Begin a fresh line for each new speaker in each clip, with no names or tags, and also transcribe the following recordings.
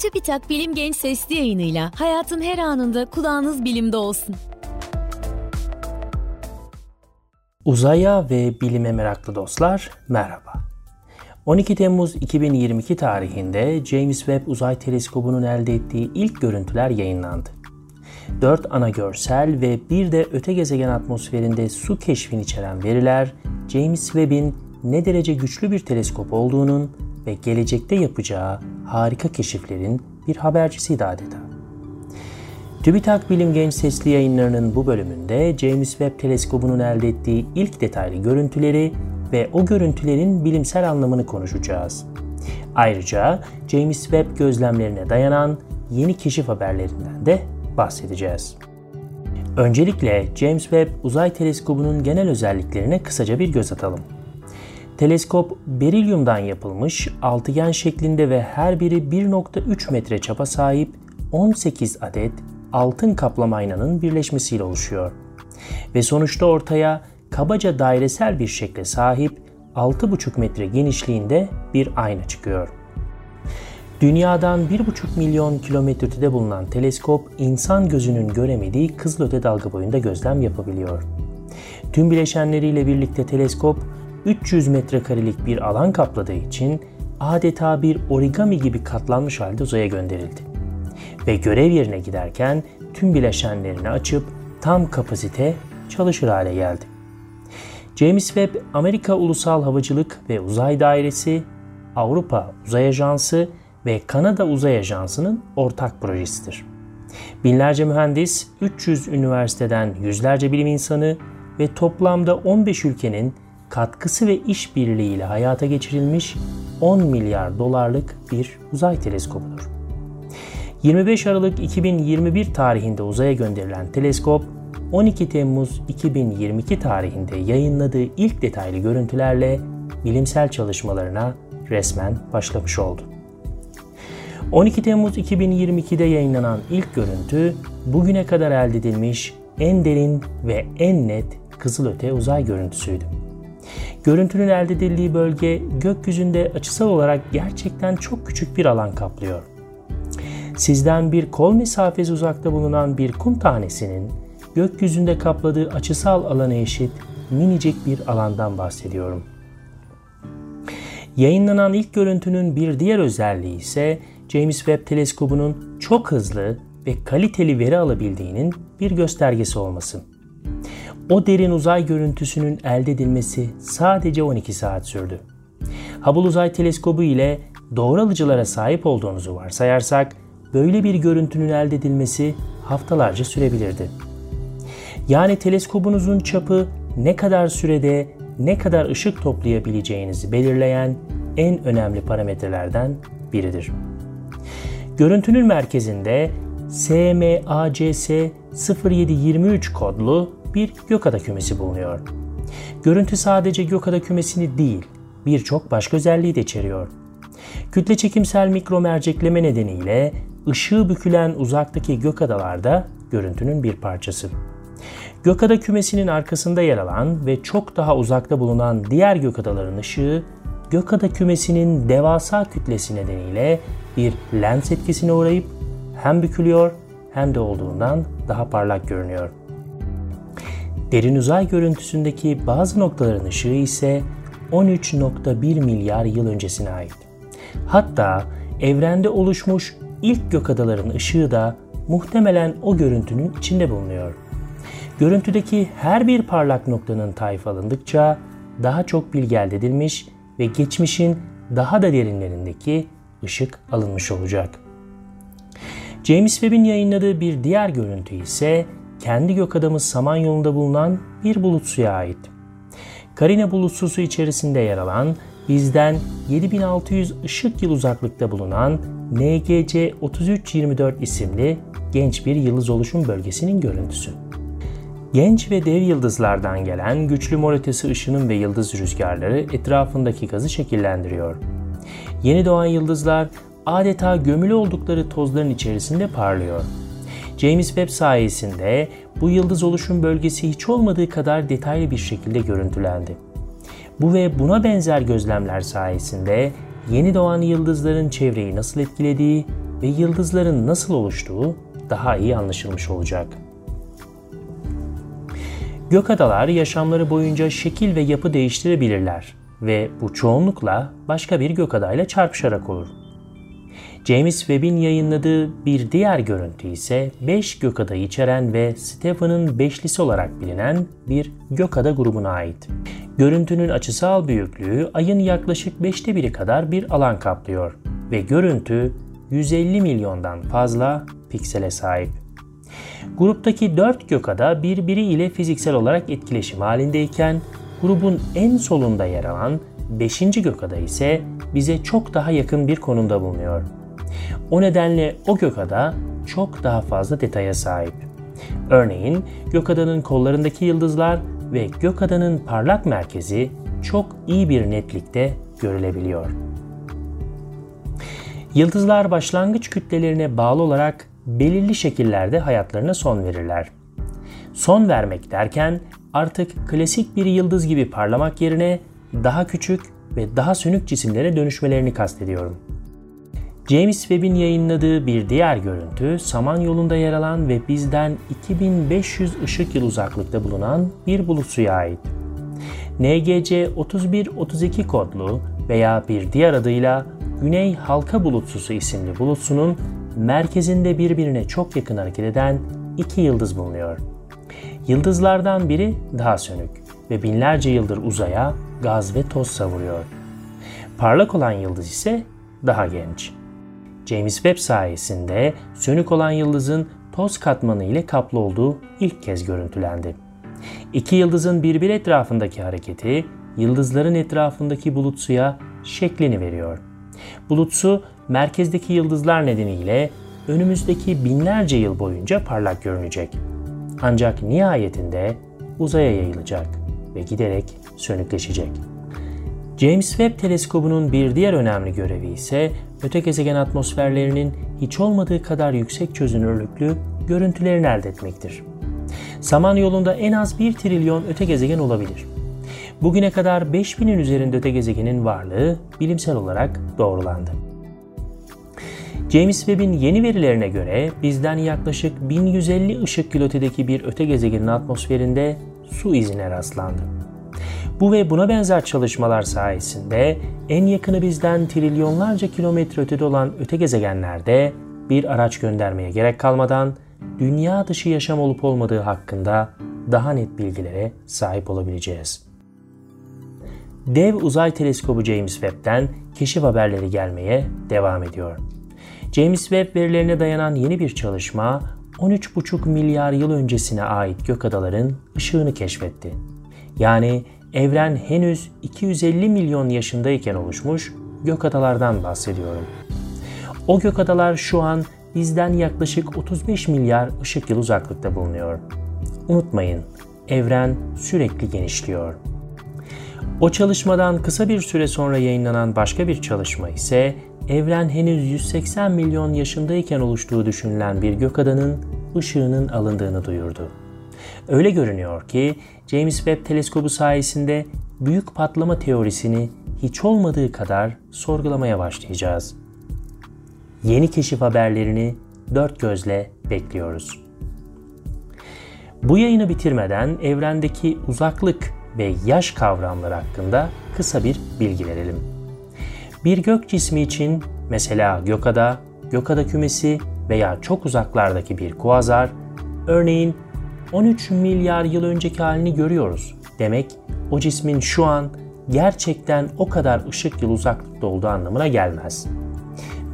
TÜBİTAK Bilim Genç Sesli yayınıyla hayatın her anında kulağınız bilimde olsun.
Uzaya ve bilime meraklı dostlar merhaba. 12 Temmuz 2022 tarihinde James Webb Uzay Teleskobu'nun elde ettiği ilk görüntüler yayınlandı. 4 ana görsel ve bir de öte gezegen atmosferinde su keşfini içeren veriler James Webb'in ne derece güçlü bir teleskop olduğunun ve gelecekte yapacağı harika keşiflerin bir habercisiydi adeta. TÜBİTAK Bilim Genç Sesli yayınlarının bu bölümünde James Webb Teleskobu'nun elde ettiği ilk detaylı görüntüleri ve o görüntülerin bilimsel anlamını konuşacağız. Ayrıca James Webb gözlemlerine dayanan yeni keşif haberlerinden de bahsedeceğiz. Öncelikle James Webb Uzay Teleskobu'nun genel özelliklerine kısaca bir göz atalım. Teleskop berilyumdan yapılmış, altıgen şeklinde ve her biri 1.3 metre çapa sahip 18 adet altın kaplama aynanın birleşmesiyle oluşuyor. Ve sonuçta ortaya kabaca dairesel bir şekle sahip 6,5 metre genişliğinde bir ayna çıkıyor. Dünyadan 1,5 milyon kilometre ötede bulunan teleskop insan gözünün göremediği kızılöte dalga boyunda gözlem yapabiliyor. Tüm bileşenleriyle birlikte teleskop 300 metrekarelik bir alan kapladığı için adeta bir origami gibi katlanmış halde uzaya gönderildi. Ve görev yerine giderken tüm bileşenlerini açıp tam kapasite çalışır hale geldi. James Webb Amerika Ulusal Havacılık ve Uzay Dairesi, Avrupa Uzay Ajansı ve Kanada Uzay Ajansı'nın ortak projesidir. Binlerce mühendis, 300 üniversiteden yüzlerce bilim insanı ve toplamda 15 ülkenin katkısı ve işbirliğiyle hayata geçirilmiş 10 milyar dolarlık bir uzay teleskobudur. 25 Aralık 2021 tarihinde uzaya gönderilen teleskop 12 Temmuz 2022 tarihinde yayınladığı ilk detaylı görüntülerle bilimsel çalışmalarına resmen başlamış oldu. 12 Temmuz 2022'de yayınlanan ilk görüntü bugüne kadar elde edilmiş en derin ve en net kızılöte uzay görüntüsüydü. Görüntünün elde edildiği bölge gökyüzünde açısal olarak gerçekten çok küçük bir alan kaplıyor. Sizden bir kol mesafesi uzakta bulunan bir kum tanesinin gökyüzünde kapladığı açısal alana eşit minicik bir alandan bahsediyorum. Yayınlanan ilk görüntünün bir diğer özelliği ise James Webb teleskobunun çok hızlı ve kaliteli veri alabildiğinin bir göstergesi olması. O derin uzay görüntüsünün elde edilmesi sadece 12 saat sürdü. Hubble Uzay Teleskobu ile doğru alıcılara sahip olduğunuzu varsayarsak böyle bir görüntünün elde edilmesi haftalarca sürebilirdi. Yani teleskobunuzun çapı ne kadar sürede ne kadar ışık toplayabileceğinizi belirleyen en önemli parametrelerden biridir. Görüntünün merkezinde SMACS 0723 kodlu bir gökada kümesi bulunuyor. Görüntü sadece gökada kümesini değil, birçok başka özelliği de içeriyor. Kütle çekimsel mikro mercekleme nedeniyle ışığı bükülen uzaktaki gökadalarda görüntünün bir parçası. Gökada kümesinin arkasında yer alan ve çok daha uzakta bulunan diğer gökadaların ışığı gökada kümesinin devasa kütlesi nedeniyle bir lens etkisine uğrayıp hem bükülüyor hem de olduğundan daha parlak görünüyor. Derin uzay görüntüsündeki bazı noktaların ışığı ise 13.1 milyar yıl öncesine ait. Hatta evrende oluşmuş ilk gökadaların ışığı da muhtemelen o görüntünün içinde bulunuyor. Görüntüdeki her bir parlak noktanın tayfa alındıkça daha çok bilgi elde edilmiş ve geçmişin daha da derinlerindeki ışık alınmış olacak. James Webb'in yayınladığı bir diğer görüntü ise kendi gök adamı Samanyolu'nda bulunan bir bulut suya ait. Karina bulutsusu içerisinde yer alan bizden 7600 ışık yıl uzaklıkta bulunan NGC 3324 isimli genç bir yıldız oluşum bölgesinin görüntüsü. Genç ve dev yıldızlardan gelen güçlü mor ötesi ışının ve yıldız rüzgarları etrafındaki gazı şekillendiriyor. Yeni doğan yıldızlar adeta gömülü oldukları tozların içerisinde parlıyor. James Webb sayesinde bu yıldız oluşum bölgesi hiç olmadığı kadar detaylı bir şekilde görüntülendi. Bu ve buna benzer gözlemler sayesinde yeni doğan yıldızların çevreyi nasıl etkilediği ve yıldızların nasıl oluştuğu daha iyi anlaşılmış olacak. Gökadalar yaşamları boyunca şekil ve yapı değiştirebilirler ve bu çoğunlukla başka bir gökadayla çarpışarak olur. James Webb'in yayınladığı bir diğer görüntü ise 5 gökada içeren ve Stephen'ın beşlisi olarak bilinen bir gökada grubuna ait. Görüntünün açısal büyüklüğü ayın yaklaşık 5'te biri kadar bir alan kaplıyor ve görüntü 150 milyondan fazla piksele sahip. Gruptaki 4 gökada birbiri ile fiziksel olarak etkileşim halindeyken grubun en solunda yer alan 5. gökada ise bize çok daha yakın bir konumda bulunuyor. O nedenle o gökada çok daha fazla detaya sahip. Örneğin gökadanın kollarındaki yıldızlar ve gökadanın parlak merkezi çok iyi bir netlikte görülebiliyor. Yıldızlar başlangıç kütlelerine bağlı olarak belirli şekillerde hayatlarına son verirler. Son vermek derken artık klasik bir yıldız gibi parlamak yerine daha küçük ve daha sönük cisimlere dönüşmelerini kastediyorum. James Webb'in yayınladığı bir diğer görüntü, Samanyolu'nda yer alan ve bizden 2500 ışık yıl uzaklıkta bulunan bir bulut suya ait. NGC 3132 kodlu veya bir diğer adıyla Güney Halka Bulutsusu isimli bulutsunun merkezinde birbirine çok yakın hareket eden iki yıldız bulunuyor. Yıldızlardan biri daha sönük ve binlerce yıldır uzaya gaz ve toz savuruyor. Parlak olan yıldız ise daha genç. James Webb sayesinde sönük olan yıldızın toz katmanı ile kaplı olduğu ilk kez görüntülendi. İki yıldızın birbir etrafındaki hareketi yıldızların etrafındaki bulut suya şeklini veriyor. Bulutsu merkezdeki yıldızlar nedeniyle önümüzdeki binlerce yıl boyunca parlak görünecek. Ancak nihayetinde uzaya yayılacak ve giderek sönükleşecek. James Webb teleskobunun bir diğer önemli görevi ise öte gezegen atmosferlerinin hiç olmadığı kadar yüksek çözünürlüklü görüntülerini elde etmektir. Samanyolu'nda en az 1 trilyon öte gezegen olabilir. Bugüne kadar 5000'in üzerinde öte gezegenin varlığı bilimsel olarak doğrulandı. James Webb'in yeni verilerine göre bizden yaklaşık 1150 ışık yıl ötedeki bir öte gezegenin atmosferinde su izine rastlandı. Bu ve buna benzer çalışmalar sayesinde en yakını bizden trilyonlarca kilometre ötede olan öte gezegenlerde bir araç göndermeye gerek kalmadan dünya dışı yaşam olup olmadığı hakkında daha net bilgilere sahip olabileceğiz. Dev uzay teleskobu James Webb'den keşif haberleri gelmeye devam ediyor. James Webb verilerine dayanan yeni bir çalışma 13,5 milyar yıl öncesine ait gökadaların ışığını keşfetti. Yani evren henüz 250 milyon yaşındayken oluşmuş gökadalardan bahsediyorum. O gökadalar şu an bizden yaklaşık 35 milyar ışık yıl uzaklıkta bulunuyor. Unutmayın, evren sürekli genişliyor. O çalışmadan kısa bir süre sonra yayınlanan başka bir çalışma ise evren henüz 180 milyon yaşındayken oluştuğu düşünülen bir gökadanın ışığının alındığını duyurdu. Öyle görünüyor ki James Webb teleskobu sayesinde büyük patlama teorisini hiç olmadığı kadar sorgulamaya başlayacağız. Yeni keşif haberlerini dört gözle bekliyoruz. Bu yayını bitirmeden evrendeki uzaklık ve yaş kavramları hakkında kısa bir bilgi verelim. Bir gök cismi için mesela gökada, gökada kümesi veya çok uzaklardaki bir kuazar, örneğin 13 milyar yıl önceki halini görüyoruz. Demek o cismin şu an gerçekten o kadar ışık yılı uzaklıkta olduğu anlamına gelmez.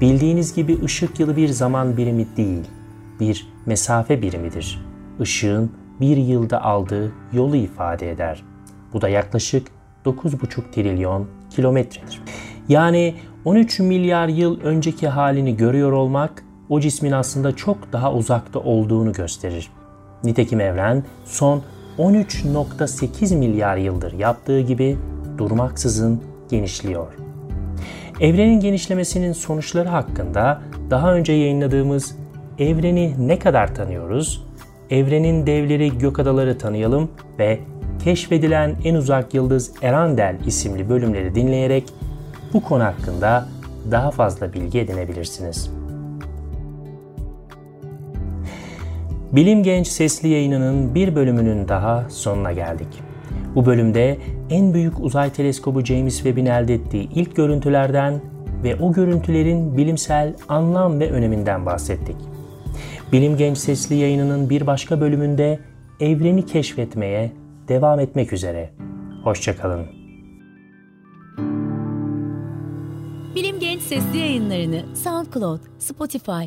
Bildiğiniz gibi ışık yılı bir zaman birimi değil, bir mesafe birimidir. Işığın bir yılda aldığı yolu ifade eder. Bu da yaklaşık 9,5 trilyon kilometredir. Yani 13 milyar yıl önceki halini görüyor olmak o cismin aslında çok daha uzakta olduğunu gösterir. Nitekim evren son 13.8 milyar yıldır yaptığı gibi durmaksızın genişliyor. Evrenin genişlemesinin sonuçları hakkında daha önce yayınladığımız Evreni ne kadar tanıyoruz? Evrenin devleri gökadaları tanıyalım ve keşfedilen en uzak yıldız Erandel isimli bölümleri dinleyerek bu konu hakkında daha fazla bilgi edinebilirsiniz. Bilim Genç sesli yayınının bir bölümünün daha sonuna geldik. Bu bölümde en büyük uzay teleskobu James Webb'in elde ettiği ilk görüntülerden ve o görüntülerin bilimsel anlam ve öneminden bahsettik. Bilim Genç sesli yayınının bir başka bölümünde evreni keşfetmeye devam etmek üzere. Hoşçakalın.
Bilim Genç sesli yayınlarını SoundCloud, Spotify,